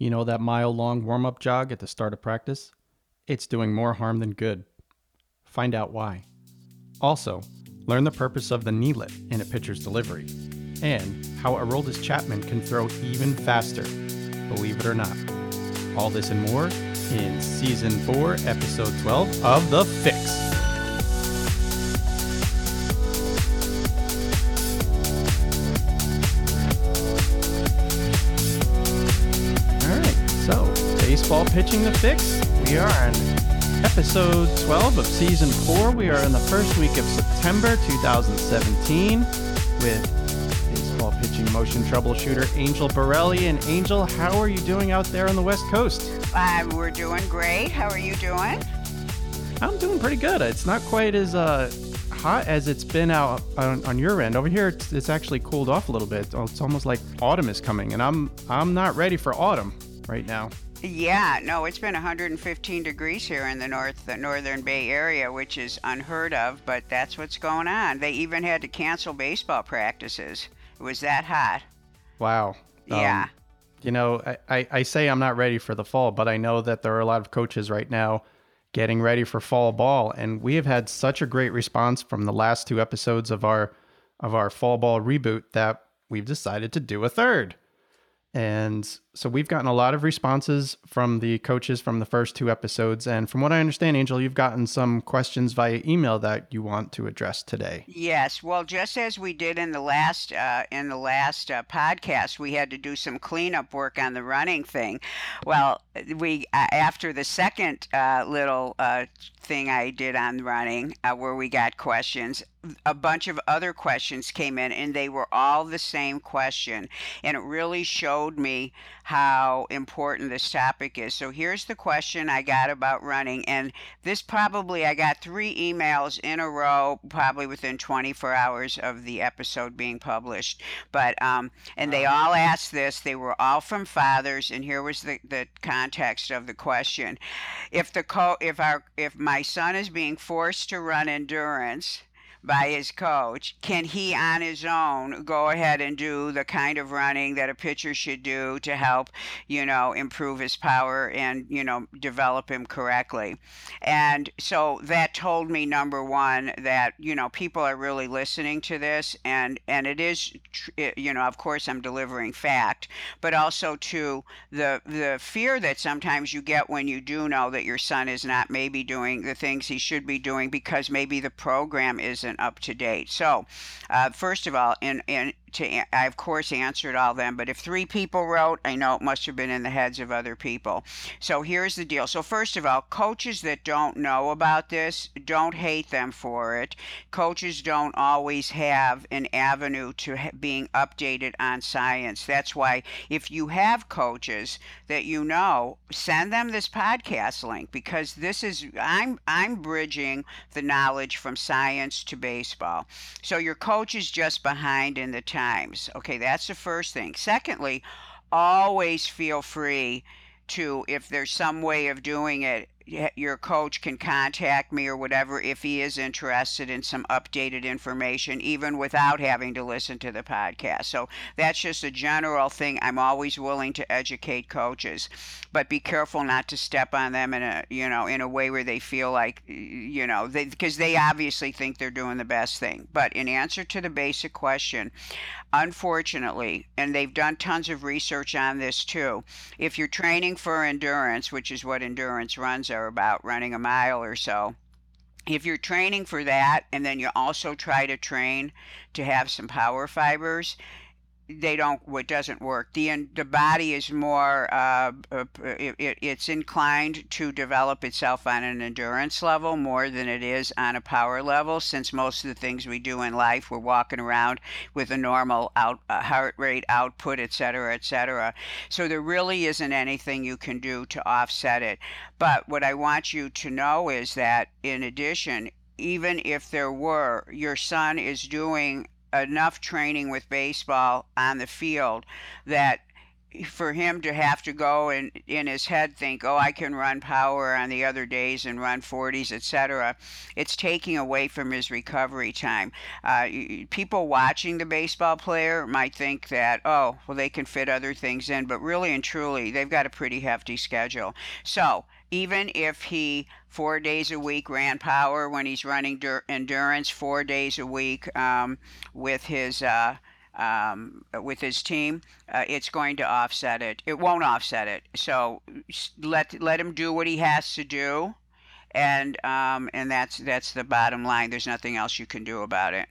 You know that mile long warm up jog at the start of practice? It's doing more harm than good. Find out why. Also, learn the purpose of the knee lift in a pitcher's delivery and how Aroldis Chapman can throw even faster, believe it or not. All this and more in Season 4, Episode 12 of The Fix. Pitching the fix. We are on episode 12 of season 4. We are in the first week of September 2017 with baseball pitching motion troubleshooter Angel Borelli. And Angel, how are you doing out there on the West Coast? Uh, we're doing great. How are you doing? I'm doing pretty good. It's not quite as uh, hot as it's been out on, on your end. Over here, it's, it's actually cooled off a little bit. It's almost like autumn is coming, and I'm I'm not ready for autumn right now. Yeah, no, it's been 115 degrees here in the north, the northern Bay Area, which is unheard of, but that's what's going on. They even had to cancel baseball practices. It was that hot. Wow. Um, Yeah. You know, I, I, I say I'm not ready for the fall, but I know that there are a lot of coaches right now getting ready for fall ball, and we have had such a great response from the last two episodes of our of our fall ball reboot that we've decided to do a third. And so we've gotten a lot of responses from the coaches from the first two episodes. And from what I understand, Angel, you've gotten some questions via email that you want to address today. Yes, well, just as we did in the last uh, in the last uh, podcast, we had to do some cleanup work on the running thing. Well, we uh, after the second uh, little uh, thing I did on running, uh, where we got questions, a bunch of other questions came in, and they were all the same question, and it really showed me how important this topic is. So here's the question I got about running, and this probably I got three emails in a row, probably within 24 hours of the episode being published. But um, and they all asked this. They were all from fathers, and here was the the context of the question: If the co if our if my son is being forced to run endurance by his coach, can he on his own go ahead and do the kind of running that a pitcher should do to help, you know, improve his power and, you know, develop him correctly? And so that told me number 1 that, you know, people are really listening to this and and it is you know, of course I'm delivering fact, but also to the the fear that sometimes you get when you do know that your son is not maybe doing the things he should be doing because maybe the program isn't up to date. So, uh, first of all, in in to I of course answered all them, but if three people wrote, I know it must have been in the heads of other people. So here's the deal. So first of all, coaches that don't know about this, don't hate them for it. Coaches don't always have an avenue to ha- being updated on science. That's why if you have coaches that you know, send them this podcast link because this is I'm I'm bridging the knowledge from science to baseball. So your coach is just behind in the times. Okay, that's the first thing. Secondly, always feel free to if there's some way of doing it your coach can contact me or whatever if he is interested in some updated information even without having to listen to the podcast. So that's just a general thing. I'm always willing to educate coaches but be careful not to step on them in a you know in a way where they feel like you know they because they obviously think they're doing the best thing. But in answer to the basic question unfortunately and they've done tons of research on this too if you're training for endurance which is what endurance runs are about running a mile or so. If you're training for that and then you also try to train to have some power fibers they don't what doesn't work. The the body is more uh, uh, it, it's inclined to develop itself on an endurance level more than it is on a power level since most of the things we do in life we're walking around with a normal out uh, heart rate output et cetera et cetera. So there really isn't anything you can do to offset it. But what i want you to know is that in addition even if there were your son is doing enough training with baseball on the field that for him to have to go and in his head think, oh, I can run power on the other days and run 40s, etc. It's taking away from his recovery time. Uh, people watching the baseball player might think that, oh, well, they can fit other things in, but really and truly, they've got a pretty hefty schedule. So even if he four days a week ran power when he's running dur- endurance four days a week um, with his uh, um, with his team, uh, it's going to offset it. It won't offset it. So let let him do what he has to do, and um, and that's that's the bottom line. There's nothing else you can do about it.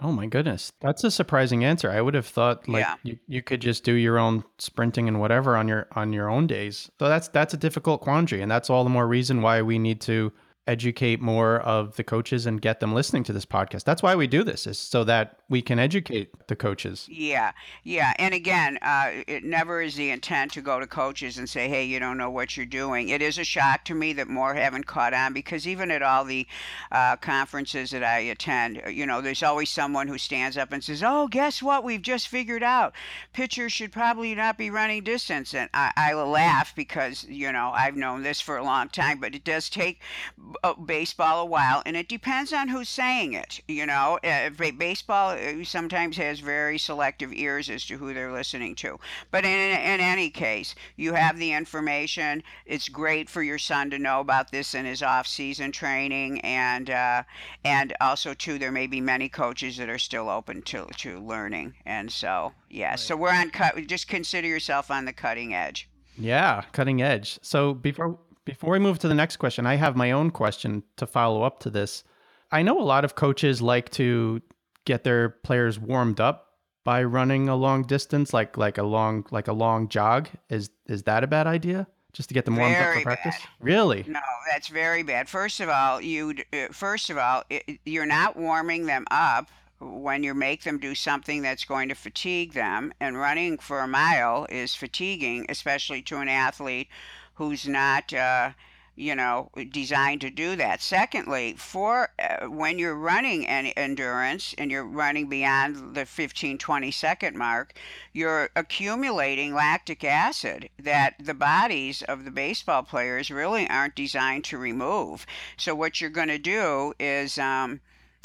Oh my goodness, that's a surprising answer. I would have thought like yeah. you, you could just do your own sprinting and whatever on your on your own days. So that's that's a difficult quandary, and that's all the more reason why we need to educate more of the coaches and get them listening to this podcast. That's why we do this is so that we can educate the coaches. Yeah. Yeah. And again, uh, it never is the intent to go to coaches and say, Hey, you don't know what you're doing. It is a shock to me that more haven't caught on because even at all the uh, conferences that I attend, you know, there's always someone who stands up and says, Oh, guess what? We've just figured out pitchers should probably not be running distance. And I, I laugh because, you know, I've known this for a long time, but it does take uh, baseball a while, and it depends on who's saying it. You know, uh, baseball uh, sometimes has very selective ears as to who they're listening to. But in, in any case, you have the information. It's great for your son to know about this in his off-season training, and uh, and also too, there may be many coaches that are still open to to learning, and so yeah. Right. So we're on cut. Just consider yourself on the cutting edge. Yeah, cutting edge. So before before we move to the next question, I have my own question to follow up to this. I know a lot of coaches like to get their players warmed up by running a long distance, like like a long like a long jog. Is is that a bad idea? Just to get them warmed very up for practice? Bad. Really? No, that's very bad. First of all, you uh, first of all, you're not warming them up when you make them do something that's going to fatigue them. And running for a mile is fatiguing, especially to an athlete who's not uh, you know designed to do that. Secondly for uh, when you're running an endurance and you're running beyond the 15 20 second mark you're accumulating lactic acid that the bodies of the baseball players really aren't designed to remove. So what you're going to do is um,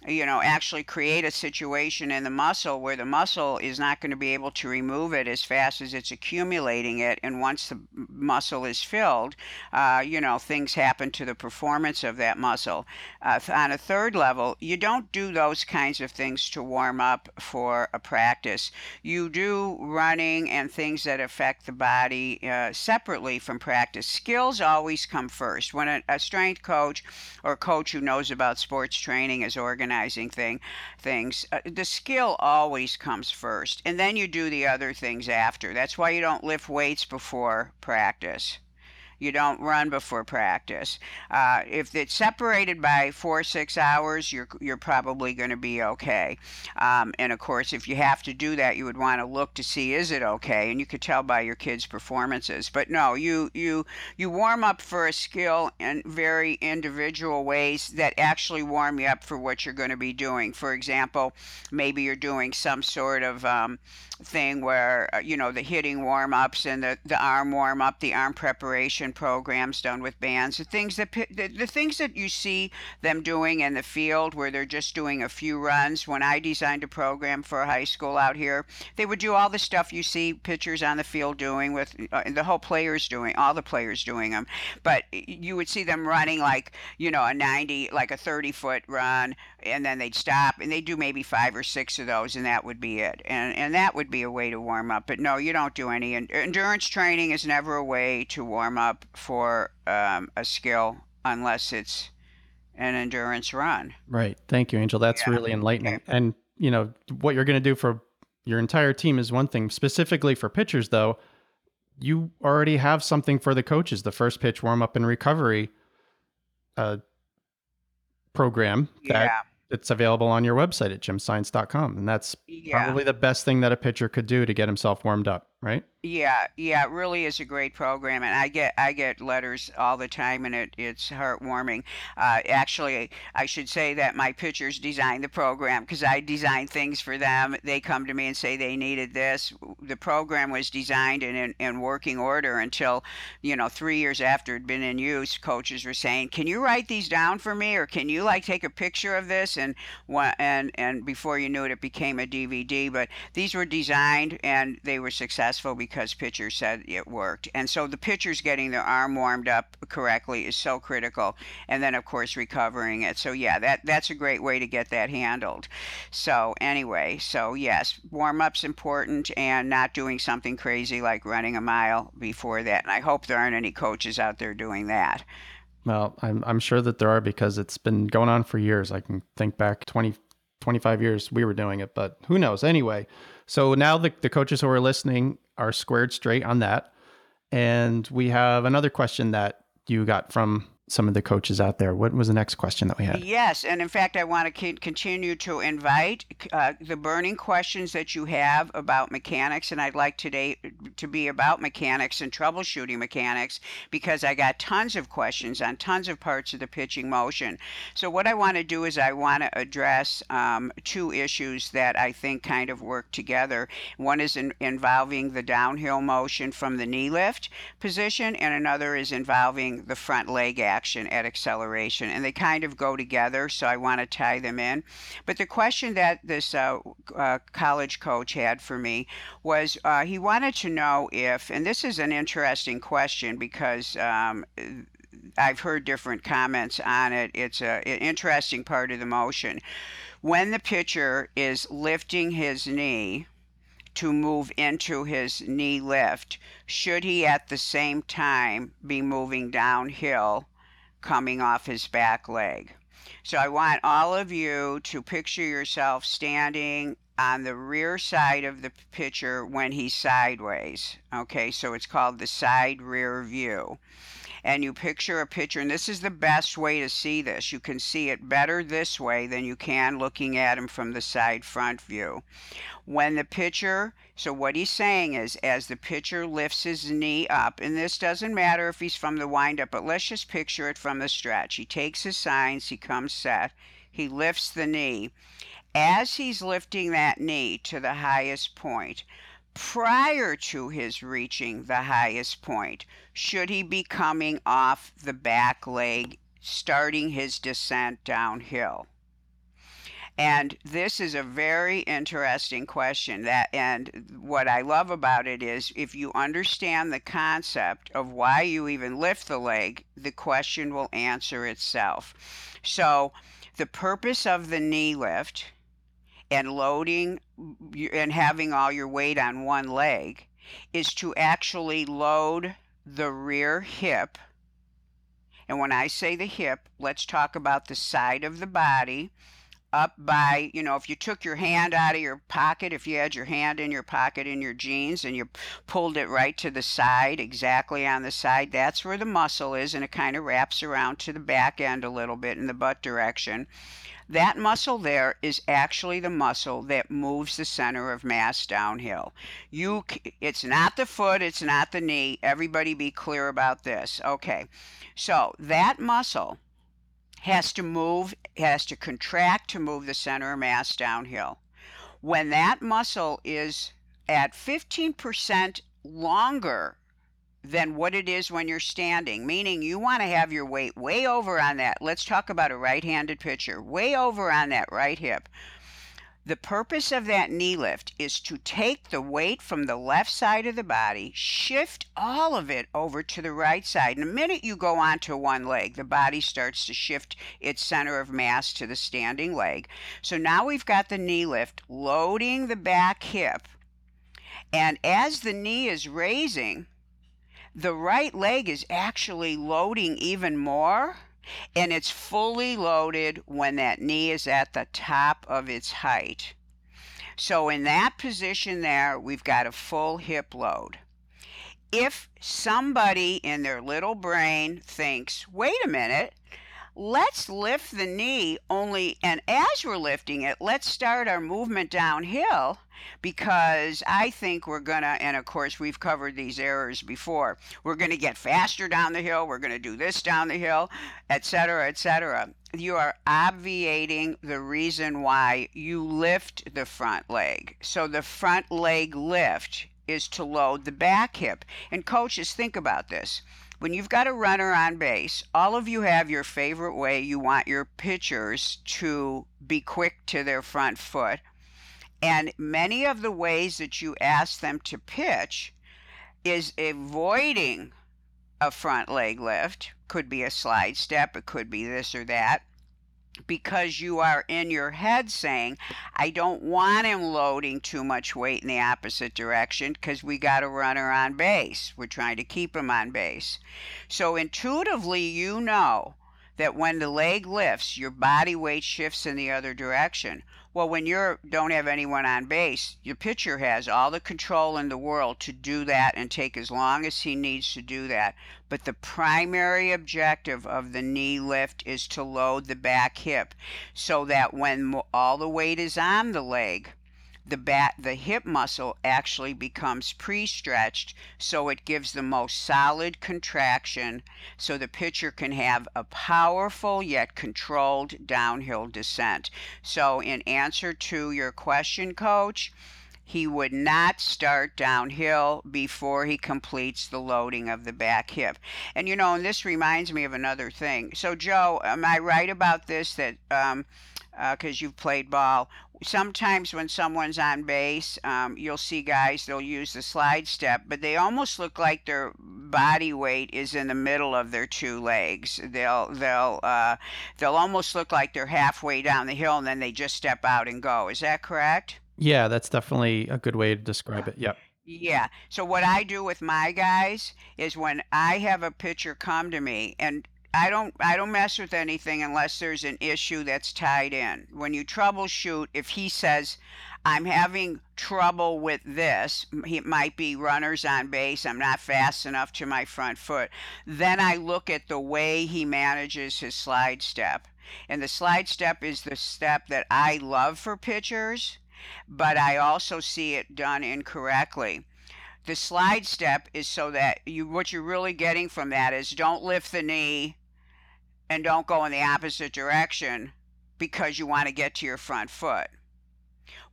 you know, actually create a situation in the muscle where the muscle is not going to be able to remove it as fast as it's accumulating it. And once the muscle is filled, uh, you know, things happen to the performance of that muscle. Uh, on a third level, you don't do those kinds of things to warm up for a practice. You do running and things that affect the body uh, separately from practice. Skills always come first. When a, a strength coach or coach who knows about sports training is organized, organizing thing things uh, the skill always comes first and then you do the other things after. That's why you don't lift weights before practice you don't run before practice. Uh, if it's separated by four six hours, you're you're probably going to be okay. Um, and of course, if you have to do that, you would want to look to see is it okay, and you could tell by your kids' performances. But no, you you you warm up for a skill in very individual ways that actually warm you up for what you're going to be doing. For example, maybe you're doing some sort of um, thing where uh, you know the hitting warm ups and the, the arm warm up, the arm preparation programs done with bands, the things that the, the things that you see them doing in the field where they're just doing a few runs. When I designed a program for high school out here, they would do all the stuff you see pitchers on the field doing with uh, the whole players doing, all the players doing them. But you would see them running like you know a 90, like a 30 foot run, and then they'd stop and they'd do maybe five or six of those, and that would be it. And and that would be a way to warm up. But no, you don't do any. Endurance training is never a way to warm up for um, a skill unless it's an endurance run. Right. Thank you, Angel. That's yeah. really enlightening. Okay. And, you know, what you're going to do for your entire team is one thing. Specifically for pitchers, though, you already have something for the coaches the first pitch warm up and recovery uh, program that yeah it's available on your website at gymscience.com. And that's yeah. probably the best thing that a pitcher could do to get himself warmed up. Right? Yeah, yeah, it really is a great program, and I get I get letters all the time, and it it's heartwarming. Uh, actually, I should say that my pitchers designed the program because I design things for them. They come to me and say they needed this. The program was designed and in, in working order until, you know, three years after it'd been in use. Coaches were saying, "Can you write these down for me, or can you like take a picture of this?" And and and before you knew it, it became a DVD. But these were designed and they were successful because because pitchers said it worked. And so the pitchers getting their arm warmed up correctly is so critical. And then of course recovering it. So yeah, that that's a great way to get that handled. So anyway, so yes, warm up's important and not doing something crazy like running a mile before that. And I hope there aren't any coaches out there doing that. Well, I'm I'm sure that there are because it's been going on for years. I can think back 20 25 years we were doing it, but who knows? Anyway, so now the, the coaches who are listening are squared straight on that. And we have another question that you got from some of the coaches out there. What was the next question that we had? Yes, and in fact, I want to continue to invite uh, the burning questions that you have about mechanics, and I'd like today to be about mechanics and troubleshooting mechanics because I got tons of questions on tons of parts of the pitching motion. So what I want to do is I want to address um, two issues that I think kind of work together. One is in, involving the downhill motion from the knee lift position, and another is involving the front leg action action at acceleration, and they kind of go together. So I want to tie them in. But the question that this uh, uh, college coach had for me was uh, he wanted to know if, and this is an interesting question because. Um, I've heard different comments on it. It's a, an interesting part of the motion. When the pitcher is lifting his knee, to move into his knee lift, should he at the same time be moving downhill coming off his back leg. So I want all of you to picture yourself standing on the rear side of the pitcher when he's sideways. Okay, so it's called the side rear view. And you picture a pitcher, and this is the best way to see this. You can see it better this way than you can looking at him from the side front view. When the pitcher so what he's saying is as the pitcher lifts his knee up, and this doesn't matter if he's from the windup, but let's just picture it from the stretch. He takes his signs, he comes set, he lifts the knee. As he's lifting that knee to the highest point, prior to his reaching the highest point, should he be coming off the back leg, starting his descent downhill? And this is a very interesting question that and what I love about it is if you understand the concept of why you even lift the leg, the question will answer itself. So, the purpose of the knee lift and loading and having all your weight on one leg is to actually load the rear hip. And when I say the hip, let's talk about the side of the body up by, you know, if you took your hand out of your pocket, if you had your hand in your pocket in your jeans and you pulled it right to the side, exactly on the side, that's where the muscle is, and it kind of wraps around to the back end a little bit in the butt direction. That muscle there is actually the muscle that moves the center of mass downhill. You it's not the foot, it's not the knee. Everybody be clear about this. Okay. So, that muscle has to move, has to contract to move the center of mass downhill. When that muscle is at 15% longer than what it is when you're standing, meaning you want to have your weight way over on that. Let's talk about a right handed pitcher, way over on that right hip. The purpose of that knee lift is to take the weight from the left side of the body, shift all of it over to the right side. And the minute you go onto one leg, the body starts to shift its center of mass to the standing leg. So now we've got the knee lift loading the back hip. And as the knee is raising, the right leg is actually loading even more and it's fully loaded when that knee is at the top of its height. So in that position there, we've got a full hip load. If somebody in their little brain thinks, wait a minute, let's lift the knee only, and as we're lifting it, let's start our movement downhill because I think we're going to, and of course, we've covered these errors before. We're going to get faster down the hill, we're going to do this down the hill, etc., etc. You are obviating the reason why you lift the front leg. So the front leg lift is to load the back hip. And coaches, think about this when you've got a runner on base, all of you have your favorite way you want your pitchers to be quick to their front foot. And many of the ways that you ask them to pitch is avoiding a front leg lift. Could be a slide step, it could be this or that because you are in your head saying, I don't want him loading too much weight in the opposite direction because we got a runner on base. We're trying to keep him on base. So intuitively, you know that when the leg lifts, your body weight shifts in the other direction. Well, when you don't have anyone on base, your pitcher has all the control in the world to do that and take as long as he needs to do that. But the primary objective of the knee lift is to load the back hip so that when all the weight is on the leg, the back the hip muscle actually becomes pre-stretched so it gives the most solid contraction so the pitcher can have a powerful yet controlled downhill descent so in answer to your question coach he would not start downhill before he completes the loading of the back hip. And you know, and this reminds me of another thing. So, Joe, am I right about this? That um, because uh, you've played ball. Sometimes when someone's on base, um, you'll see guys they'll use the slide step, but they almost look like their body weight is in the middle of their two legs. They'll they'll uh, they'll almost look like they're halfway down the hill and then they just step out and go. Is that correct? Yeah, that's definitely a good way to describe it. Yep. Yeah. So what I do with my guys is when I have a pitcher come to me and I don't I don't mess with anything unless there's an issue that's tied in. When you troubleshoot, if he says I'm having trouble with this, it might be runners on base, I'm not fast enough to my front foot. Then I look at the way he manages his slide step. And the slide step is the step that I love for pitchers, but I also see it done incorrectly the slide step is so that you what you're really getting from that is don't lift the knee and don't go in the opposite direction because you want to get to your front foot.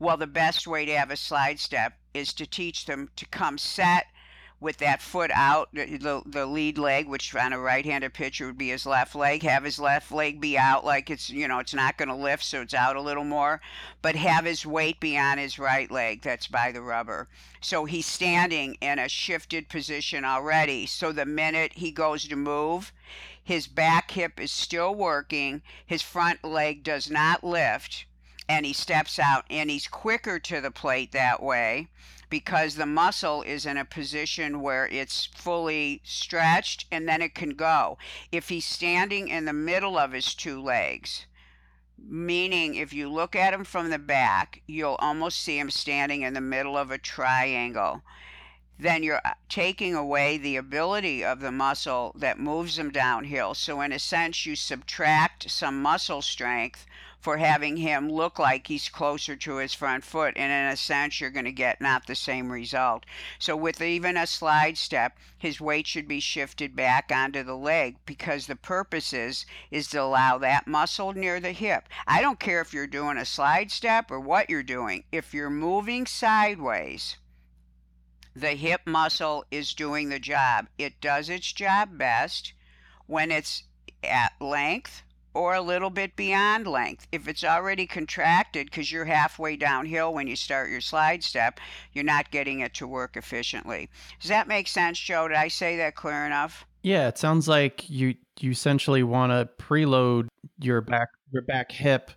Well, the best way to have a slide step is to teach them to come set with that foot out, the, the lead leg, which on a right-handed pitcher would be his left leg, have his left leg be out like it's, you know, it's not going to lift, so it's out a little more, but have his weight be on his right leg that's by the rubber. So he's standing in a shifted position already. So the minute he goes to move, his back hip is still working, his front leg does not lift, and he steps out and he's quicker to the plate that way because the muscle is in a position where it's fully stretched and then it can go. If he's standing in the middle of his two legs, meaning if you look at him from the back, you'll almost see him standing in the middle of a triangle then you're uh, taking away the ability of the muscle that moves them downhill. So, in a sense, you subtract some muscle strength for having him look like he's closer to his front foot. And in a sense, you're going to get not the same result. So, with even a slide step, his weight should be shifted back onto the leg because the purpose is, is to allow that muscle near the hip. I don't care if you're doing a slide step or what you're doing, if you're moving sideways the hip muscle is doing the job. It does its job best when it's at length or a little bit beyond length. If it's already contracted because you're halfway downhill when you start your slide step, you're not getting it to work efficiently. Does that make sense, Joe? Did I say that clear enough? Yeah, it sounds like you you essentially want to preload your back your back hip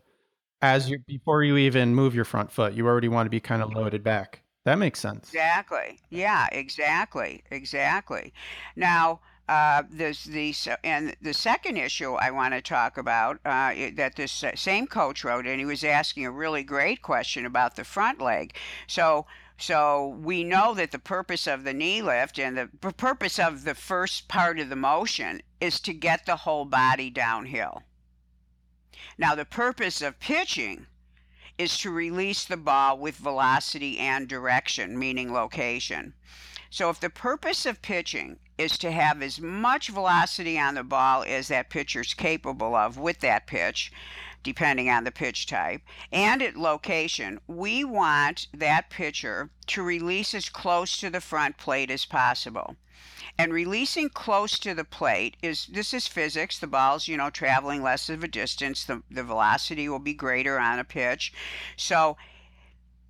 as you before you even move your front foot. You already want to be kind of loaded back. That makes sense. Exactly. Yeah, exactly. Exactly. Now, uh, this the and the second issue I want to talk about uh, that this same coach wrote, and he was asking a really great question about the front leg. So. So we know that the purpose of the knee lift and the purpose of the first part of the motion is to get the whole body downhill. Now, the purpose of pitching is to release the ball with velocity and direction, meaning location. So, if the purpose of pitching is to have as much velocity on the ball as that pitcher's capable of with that pitch, depending on the pitch type, and at location, we want that pitcher to release as close to the front plate as possible. And releasing close to the plate is this is physics. The ball's, you know, traveling less of a distance, the, the velocity will be greater on a pitch. So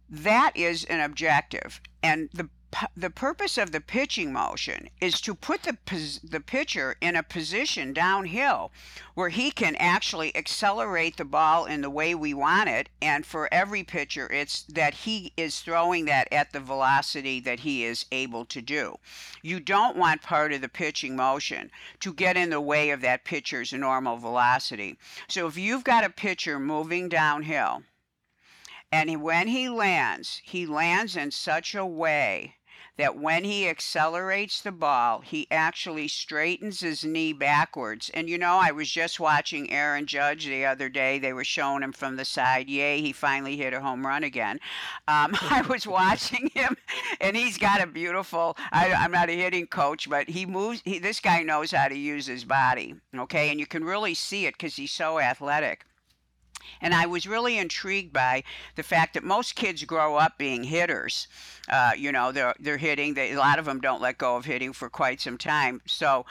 that is an objective. And the the purpose of the pitching motion is to put the the pitcher in a position downhill where he can actually accelerate the ball in the way we want it and for every pitcher it's that he is throwing that at the velocity that he is able to do. You don't want part of the pitching motion to get in the way of that pitcher's normal velocity. So if you've got a pitcher moving downhill and when he lands, he lands in such a way that when he accelerates the ball, he actually straightens his knee backwards. And you know, I was just watching Aaron Judge the other day. They were showing him from the side. Yay, he finally hit a home run again. Um, I was watching him, and he's got a beautiful. I, am not a hitting coach, but he moves. He, this guy knows how to use his body. Okay, and you can really see it because he's so athletic. And I was really intrigued by the fact that most kids grow up being hitters. Uh, you know, they're they're hitting. They, a lot of them don't let go of hitting for quite some time. So,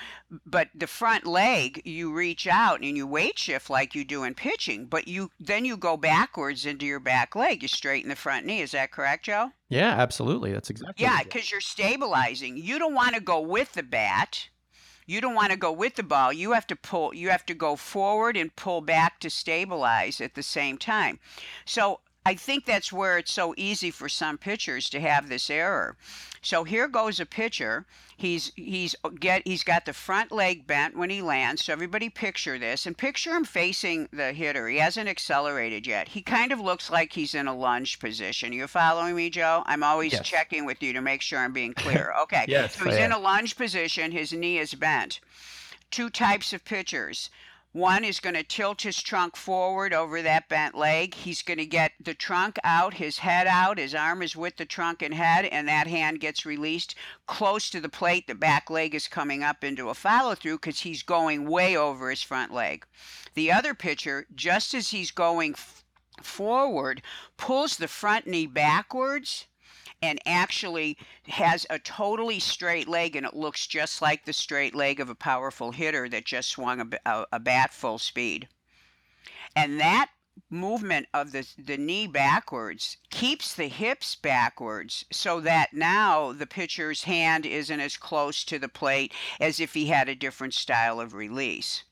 but the front leg, you reach out and you weight shift like you do in pitching, but you then you go backwards into your back leg. You straighten the front knee. Is that correct, Joe? Yeah, absolutely. That's exactly. Yeah, because you're stabilizing. You don't want to go with the bat you don't want to go with the ball. You have to pull, you have to go forward and pull back to stabilize at the same time. So I think that's where it's so easy for some pitchers to have this error. So here goes a pitcher. He's he's uh, get he's got the front leg bent when he lands. So everybody picture this and picture him facing the hitter. He hasn't accelerated yet. He kind of looks like he's in a lunge position. Are you following me, Joe? I'm always yes. checking with you to make sure I'm being clear. Okay. yes. So he's in a lunge position. His knee is bent. Two types of pitchers. One is going to tilt his trunk forward over that bent leg. He's going to get the trunk out, his head out, his arm is with the trunk and head, and that hand gets released close to the plate. The back leg is coming up into a follow through because he's going way over his front leg. The other pitcher, just as he's going forward, pulls the front knee backwards and actually has a totally straight leg and it looks just like the straight leg of a powerful hitter that just swung a, a, a bat full speed. And that movement of the, the knee backwards keeps the hips backwards so that now the pitcher's hand isn't as close to the plate as if he had a different style of release.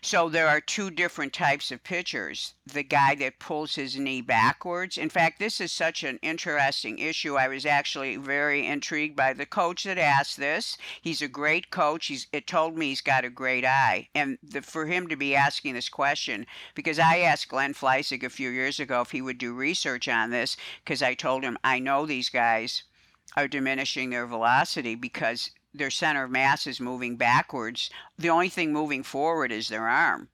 So there are two different types of pitchers. The guy that pulls his knee backwards. In fact, this is such an interesting issue. I was actually very intrigued by the coach that asked this. He's a great coach. He's it told me he's got a great eye. And the, for him to be asking this question, because I asked Glenn Fleisig a few years ago if he would do research on this, because I told him I know these guys are diminishing their velocity because their center of mass is moving backwards. The only thing moving forward is their arm.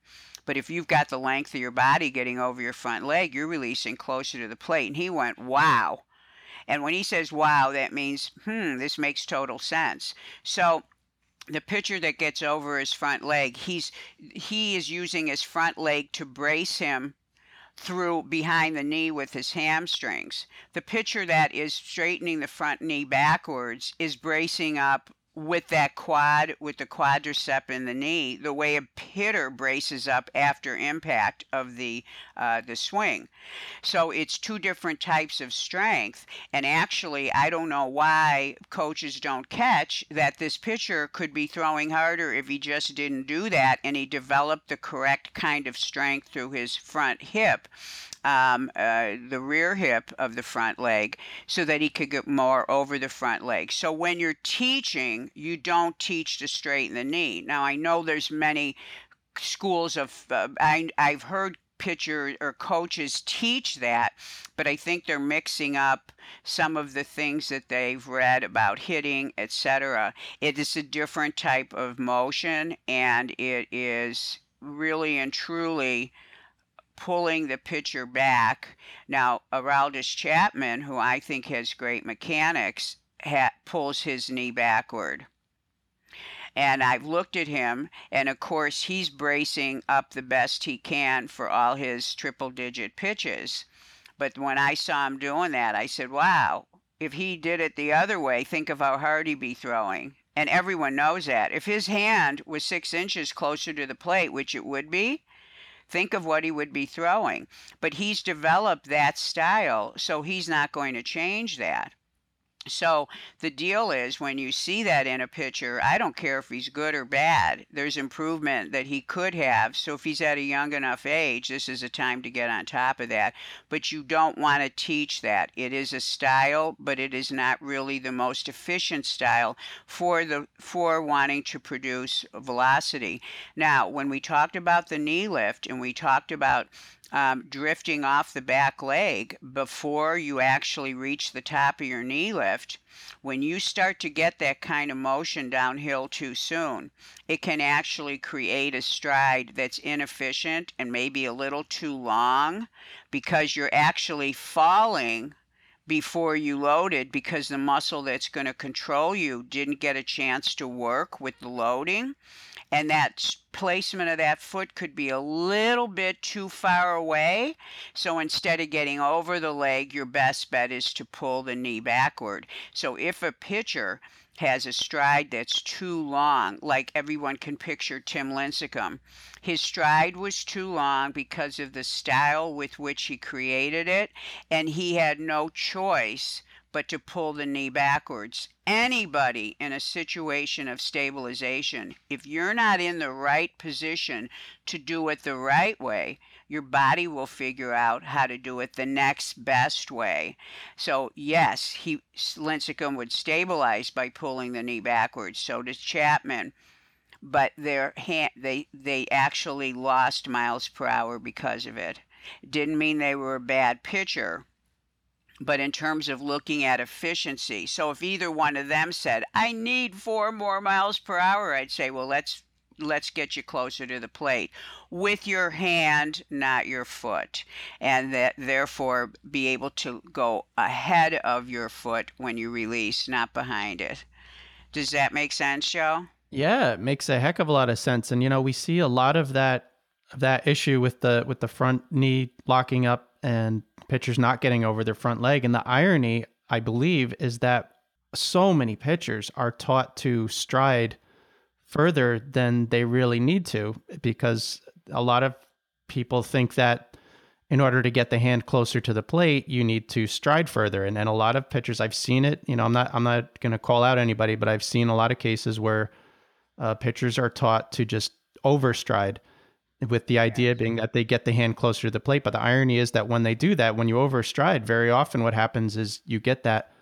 But if you've got the length of your body getting over your front leg, you're releasing closer to the plate. And he went, wow. And when he says wow, that means, hmm, this makes total sense. So the pitcher that gets over his front leg, he's he is using his front leg to brace him through behind the knee with his hamstrings. The pitcher that is straightening the front knee backwards is bracing up with that quad, with the quadricep in the knee, the way a hitter braces up after impact of the uh, the swing. So it's two different types of strength. And actually, I don't know why coaches don't catch that this pitcher could be throwing harder if he just didn't do that and he developed the correct kind of strength through his front hip um, uh, the rear hip of the front leg so that he could get more over the front leg. So when you're teaching, you don't teach to straighten the knee. Now I know there's many schools of uh, I, I've heard pitcher or coaches teach that, but I think they're mixing up some of the things that they've read about hitting, etc. It is a different type of motion, and it is really and truly pulling the pitcher back. Now, Aroldis Chapman, who I think has great mechanics, ha- pulls his knee backward. And I've looked at him, and of course, he's bracing up the best he can for all his triple digit pitches. But when I saw him doing that, I said, wow, if he did it the other way, think of how hard he'd be throwing. And everyone knows that. If his hand was six inches closer to the plate, which it would be, think of what he would be throwing. But he's developed that style, so he's not going to change that. So the deal is when you see that in a pitcher, I don't care if he's good or bad, there's improvement that he could have. So if he's at a young enough age, this is a time to get on top of that. But you don't want to teach that. It is a style, but it is not really the most efficient style for the for wanting to produce velocity. Now, when we talked about the knee lift and we talked about um, drifting off the back leg before you actually reach the top of your knee lift, when you start to get that kind of motion downhill too soon, it can actually create a stride that's inefficient and maybe a little too long because you're actually falling before you loaded because the muscle that's going to control you didn't get a chance to work with the loading and that placement of that foot could be a little bit too far away. So instead of getting over the leg, your best bet is to pull the knee backward. So if a pitcher has a stride that's too long, like everyone can picture Tim Lincecum. His stride was too long because of the style with which he created it, and he had no choice but to pull the knee backwards. Anybody in a situation of stabilization, if you're not in the right position to do it the right way, your body will figure out how to do it the next best way. So yes, he Lincecum would stabilize by pulling the knee backwards. So does Chapman. But their hand, they they actually lost miles per hour because of it. Didn't mean they were a bad pitcher but in terms of looking at efficiency. So if either one of them said, "I need 4 more miles per hour," I'd say, "Well, let's let's get you closer to the plate with your hand, not your foot, and that therefore be able to go ahead of your foot when you release, not behind it." Does that make sense, Joe? Yeah, it makes a heck of a lot of sense. And you know, we see a lot of that that issue with the with the front knee locking up and pitchers not getting over their front leg. And the irony, I believe, is that so many pitchers are taught to stride further than they really need to because a lot of people think that in order to get the hand closer to the plate, you need to stride further. And, and a lot of pitchers, I've seen it. You know, I'm not I'm not going to call out anybody, but I've seen a lot of cases where uh, pitchers are taught to just overstride with the idea being that they get the hand closer to the plate. But the irony is that when they do that, when you overstride, very often what happens is you get that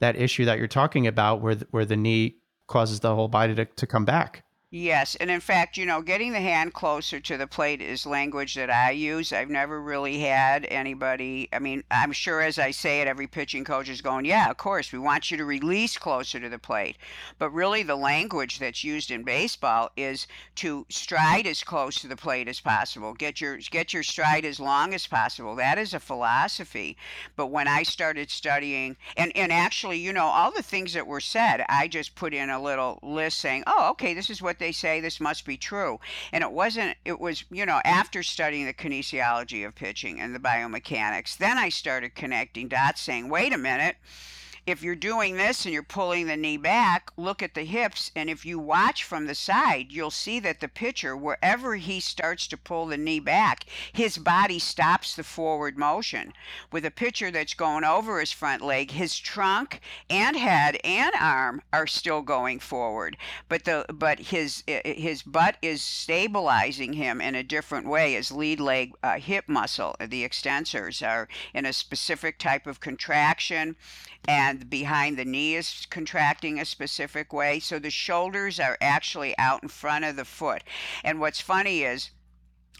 that issue that you're talking about where where the knee causes the whole body to, to come back. Yes, and in fact, you know, getting the hand closer to the plate is language that I use. I've never really had anybody, I mean, I'm sure as I say it, every pitching coach is going, yeah, of course, we want you to release closer to the plate. But really, the language that's used in baseball is to stride as close to the plate as possible. Get your get your stride as long as possible. That is a philosophy. But when I started studying, and and actually, you know, all the things that were said, I just put in a little list saying, oh, okay, this is what they they say this must be true. And it wasn't, it was, you know, after studying the kinesiology of pitching and the biomechanics, then I started connecting dots saying, wait a minute if you're doing this and you're pulling the knee back, look at the hips. And if you watch from the side, you'll see that the pitcher, wherever he starts to pull the knee back, his body stops the forward motion. With a pitcher that's going over his front leg, his trunk and head and arm are still going forward. But the but his his butt is stabilizing him in a different way. His lead leg uh, hip muscle, the extensors, are in a specific type of contraction and behind the knee is contracting a specific way. So the shoulders are actually out in front of the foot. And what's funny is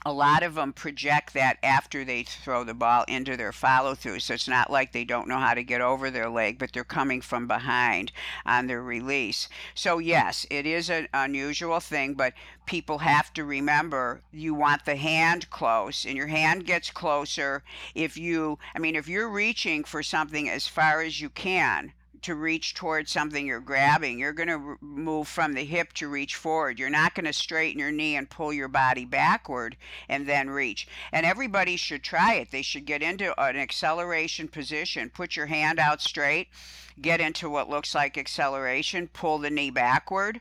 a lot of them project that after they throw the ball into their follow through. So it's not like they don't know how to get over their leg, but they're coming from behind on their release. So, yes, it is an unusual thing, but people have to remember you want the hand close, and your hand gets closer if you, I mean, if you're reaching for something as far as you can to reach towards something you're grabbing. You're going to move from the hip to reach forward. You're not going to straighten your knee and pull your body backward and then reach. And everybody should try it. They should get into an acceleration position. Put your hand out straight, get into what looks like acceleration, pull the knee backward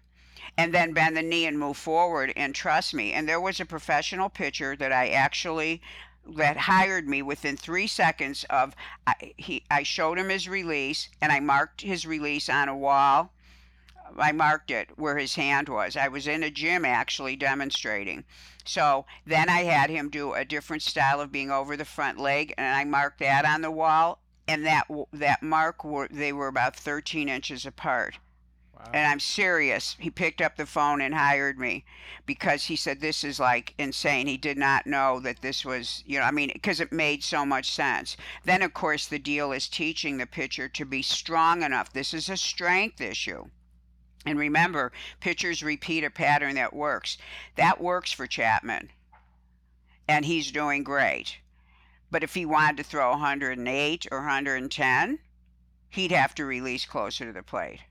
and then bend the knee and move forward. And trust me, and there was a professional pitcher that I actually that hired me within three seconds of I, he I showed him his release and I marked his release on a wall. I marked it where his hand was. I was in a gym actually demonstrating. So then I had him do a different style of being over the front leg and I marked that on the wall and that that mark were they were about 13 inches apart. And I'm serious. He picked up the phone and hired me because he said this is like insane. He did not know that this was, you know, I mean, because it made so much sense. Then, of course, the deal is teaching the pitcher to be strong enough. This is a strength issue. And remember, pitchers repeat a pattern that works. That works for Chapman. And he's doing great. But if he wanted to throw 108 or 110, he'd have to release closer to the plate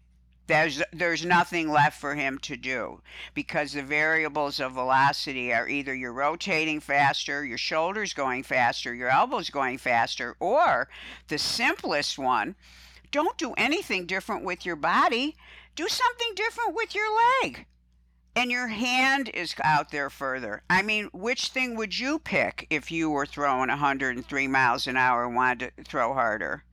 there's there's nothing left for him to do because the variables of velocity are either you're rotating faster, your shoulders going faster, your elbows going faster, or the simplest one, don't do anything different with your body. Do something different with your leg. And your hand is out there further. I mean, which thing would you pick if you were throwing 103 miles an hour and wanted to throw harder?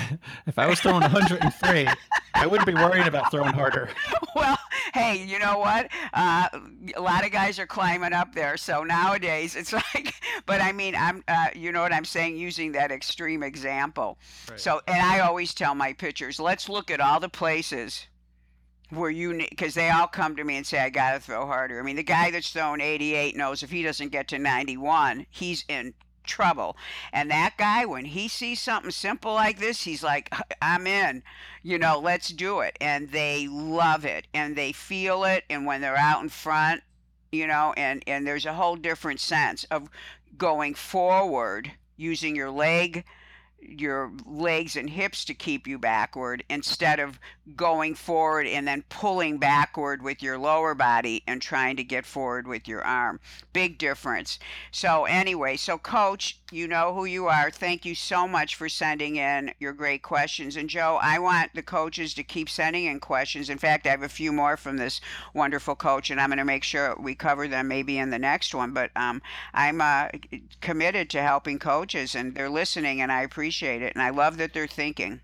if I was throwing 103, I wouldn't be worrying about throwing harder. Well, hey, you know what? Uh, a lot of guys are climbing up there. So nowadays, it's like, but I mean, I'm, uh, you know what I'm saying, using that extreme example. Right. So, and I always tell my pitchers, let's look at all the places where you because they all come to me and say I got to throw harder. I mean, the guy that's throwing 88 knows if he doesn't get to 91, he's in trouble. And that guy, when he sees something simple like this, he's like, I'm in, you know, let's do it. And they love it and they feel it. And when they're out in front, you know, and, and there's a whole different sense of going forward using your leg your legs and hips to keep you backward instead of going forward and then pulling backward with your lower body and trying to get forward with your arm. Big difference. So, anyway, so coach, you know who you are. Thank you so much for sending in your great questions. And Joe, I want the coaches to keep sending in questions. In fact, I have a few more from this wonderful coach, and I'm going to make sure we cover them maybe in the next one. But um, I'm uh, committed to helping coaches, and they're listening, and I appreciate it. And I love that they're thinking.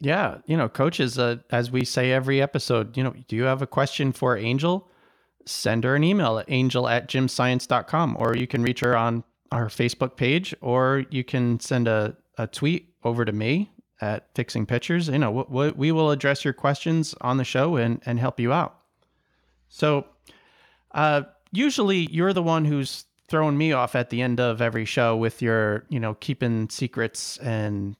Yeah, you know, coaches, uh, as we say every episode, you know, do you have a question for Angel? Send her an email at angel at gymscience.com, or you can reach her on our Facebook page, or you can send a, a tweet over to me at Fixing Pitchers. You know, we, we will address your questions on the show and, and help you out. So, uh, usually you're the one who's throwing me off at the end of every show with your, you know, keeping secrets and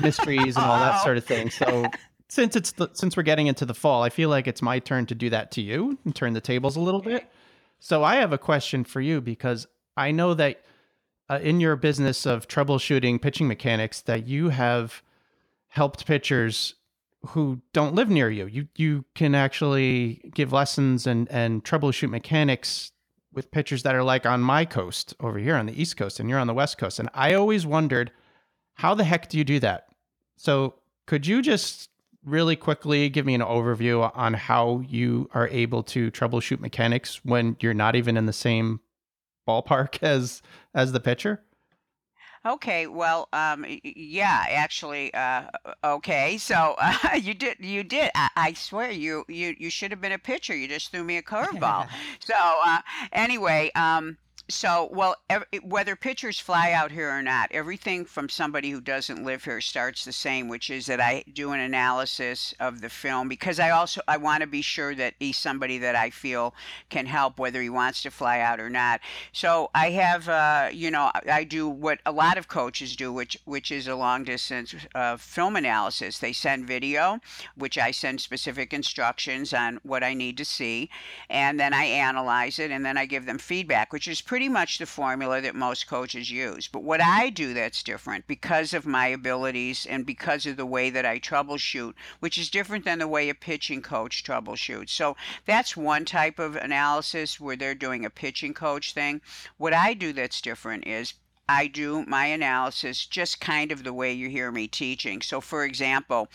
mysteries and all that sort of thing. So, since it's the, since we're getting into the fall, I feel like it's my turn to do that to you and turn the tables a little bit. So, I have a question for you because I know that uh, in your business of troubleshooting pitching mechanics that you have helped pitchers who don't live near you. You you can actually give lessons and and troubleshoot mechanics with pitchers that are like on my coast over here on the East Coast and you're on the West Coast. And I always wondered how the heck do you do that? So could you just really quickly give me an overview on how you are able to troubleshoot mechanics when you're not even in the same ballpark as as the pitcher? Okay, well, um, yeah, actually, uh, okay. So uh, you did, you did. I, I, swear, you, you, you should have been a pitcher. You just threw me a curveball. so uh, anyway, um, So, well, ev- whether pitchers fly out here or not, everything from somebody who doesn't live here starts the same, which is that I do an analysis of the film because I also I want to be sure that he's somebody that I feel can help, whether he wants to fly out or not. So I have, uh, you know, I do what a lot of coaches do, which which is a long distance uh, film analysis. They send video, which I send specific instructions on what I need to see, and then I analyze it, and then I give them feedback, which is pretty much the formula that most coaches use. But what mm-hmm. I do that's different because of my abilities and because of the way that I troubleshoot, which is different than the way a pitching coach troubleshoots. So that's one type of analysis where they're doing a pitching coach thing. What I do that's different is I do my analysis just kind of the way you hear me teaching. So, for example,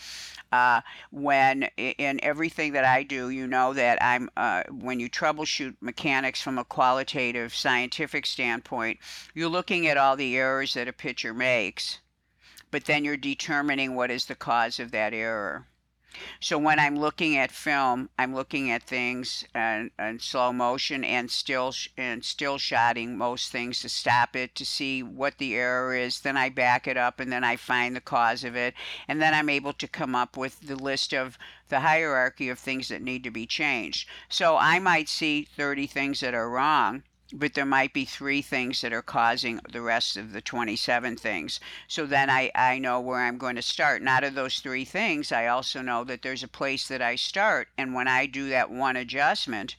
uh, when in everything that I do, you know that I'm uh, when you troubleshoot mechanics from a qualitative scientific standpoint, you're looking at all the errors that a pitcher makes, but then you're determining what is the cause of that error. So when I'm looking at film, I'm looking at things in, in slow motion and still and still shotting most things to stop it to see what the error is. Then I back it up and then I find the cause of it, and then I'm able to come up with the list of the hierarchy of things that need to be changed. So I might see 30 things that are wrong but there might be three things that are causing the rest of the 27 things. So then I, I know where I'm going to start. And out of those three things, I also know that there's a place that I start. And when I do that one adjustment,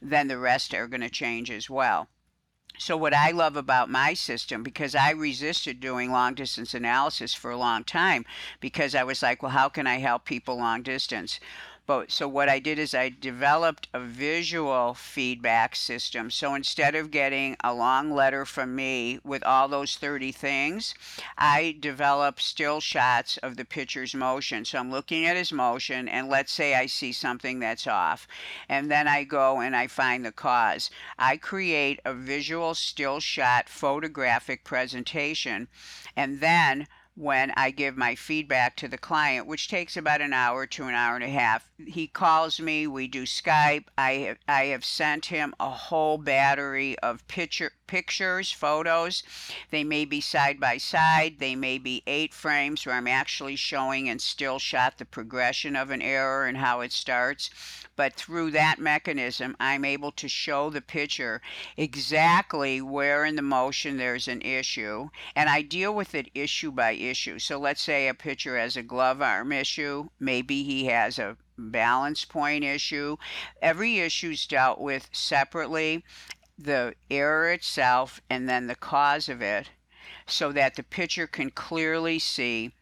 then the rest are going to change as well. So, what I love about my system, because I resisted doing long distance analysis for a long time, because I was like, well, how can I help people long distance? But so what I did is I developed a visual feedback system. So instead of getting a long letter from me with all those 30 things, I develop still shots of the pitcher's motion. So I'm looking at his motion, and let's say I see something that's off. And then I go and I find the cause. I create a visual still shot photographic presentation, and then when I give my feedback to the client, which takes about an hour to an hour and a half. He calls me, we do Skype. I have, I have sent him a whole battery of picture pictures, photos. They may be side by side, they may be eight frames where I'm actually showing and still shot the progression of an error and how it starts. But through that mechanism, I'm able to show the picture exactly where in the motion there's an issue. And I deal with it issue by issue. So let's say a pitcher has a glove arm issue, maybe he has a balance point issue. Every issue is dealt with separately the error itself and then the cause of it so that the pitcher can clearly see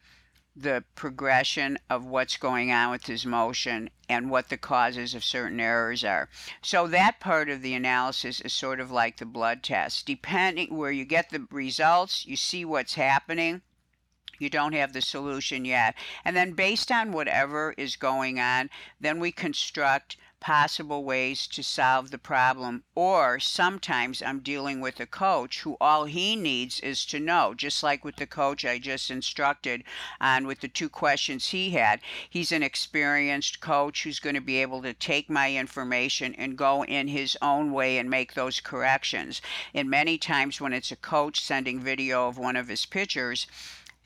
the progression of what's going on with his motion and what the causes of certain errors are. So that part of the analysis is sort of like the blood test. Depending where you get the results, you see what's happening. You don't have the solution yet. And then based on whatever is going on, then we construct possible ways to solve the problem. Or sometimes I'm dealing with a coach who all he needs is to know, just like with the coach I just instructed on with the two questions he had. He's an experienced coach who's going to be able to take my information and go in his own way and make those corrections. And many times when it's a coach sending video of one of his pitchers,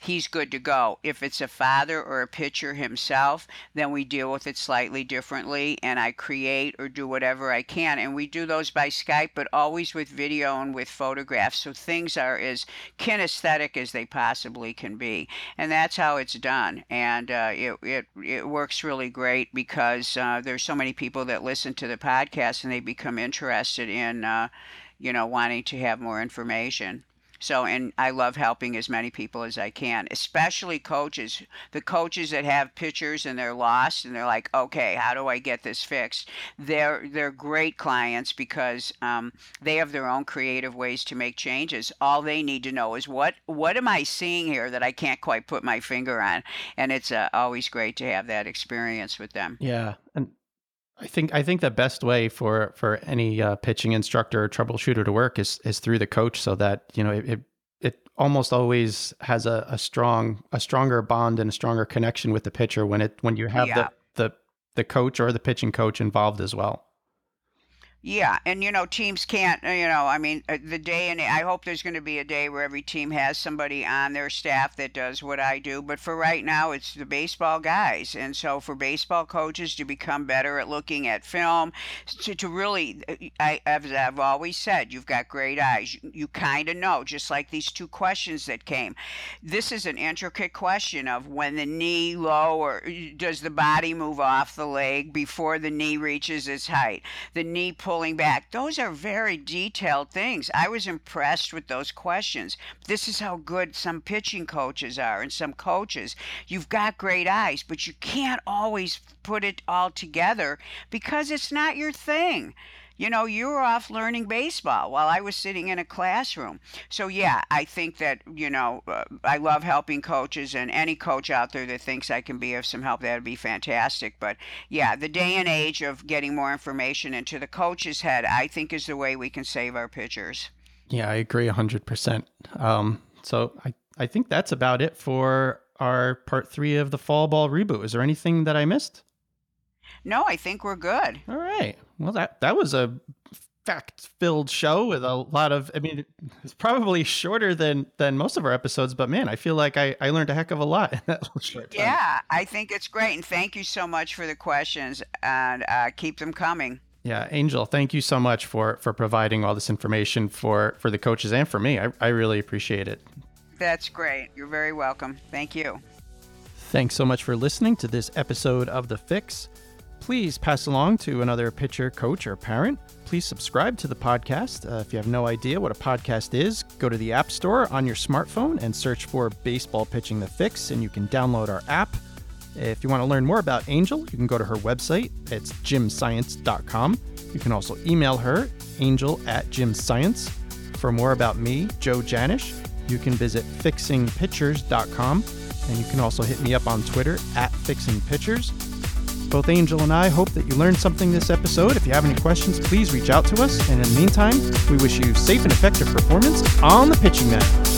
he's good to go. If it's a father or a pitcher himself, then we deal with it slightly differently and I create or do whatever I can. And we do those by Skype, but always with video and with photographs. So things are as kinesthetic as they possibly can be. And that's how it's done. And uh, it, it, it works really great because uh, there's so many people that listen to the podcast and they become interested in, uh, you know, wanting to have more information. So, and I love helping as many people as I can, especially coaches. The coaches that have pitchers and they're lost and they're like, okay, how do I get this fixed? They're they're great clients because um, they have their own creative ways to make changes. All they need to know is what what am I seeing here that I can't quite put my finger on, and it's uh, always great to have that experience with them. Yeah, and I think I think the best way for for any uh, pitching instructor or troubleshooter to work is is through the coach, so that you know it it almost always has a, a strong a stronger bond and a stronger connection with the pitcher when it when you have yeah. the the the coach or the pitching coach involved as well. Yeah, and you know, teams can't, uh, you know, I mean, uh, the day and I hope there's going to be a day where every team has somebody on their staff that does what I do. But for right now, it's the baseball guys. And so for baseball coaches to become better at looking at film, to, to really, uh, I, as I've always said, you've got great eyes. You, you kind of know, just like these two questions that came. This is an intricate question of when the knee low or does the body move off the leg before the knee reaches its height? The knee pulling back. Those are very detailed things. I was impressed with those questions. This is how good some pitching coaches are and some coaches. You've got great eyes, but you can't always put it all together because it's not your thing. You know, you were off learning baseball while I was sitting in a classroom. So, yeah, I think that, you know, uh, I love helping coaches, and any coach out there that thinks I can be of some help, that would be fantastic. But, yeah, the day and age of getting more information into the coach's head, I think, is the way we can save our pitchers. Yeah, I agree 100%. Um, so, I, I think that's about it for our part three of the fall ball reboot. Is there anything that I missed? No, I think we're good. All right. Well, that that was a fact-filled show with a lot of. I mean, it's probably shorter than than most of our episodes, but man, I feel like I I learned a heck of a lot in that short time. Yeah, I think it's great, and thank you so much for the questions, and uh, keep them coming. Yeah, Angel, thank you so much for for providing all this information for for the coaches and for me. I I really appreciate it. That's great. You're very welcome. Thank you. Thanks so much for listening to this episode of The Fix. Please pass along to another pitcher, coach, or parent. Please subscribe to the podcast. Uh, if you have no idea what a podcast is, go to the App Store on your smartphone and search for Baseball Pitching the Fix, and you can download our app. If you want to learn more about Angel, you can go to her website. It's gymscience.com. You can also email her, angel at gymscience. For more about me, Joe Janish, you can visit fixingpitchers.com. And you can also hit me up on Twitter at fixingpitchers. Both Angel and I hope that you learned something this episode. If you have any questions, please reach out to us. And in the meantime, we wish you safe and effective performance on the pitching mat.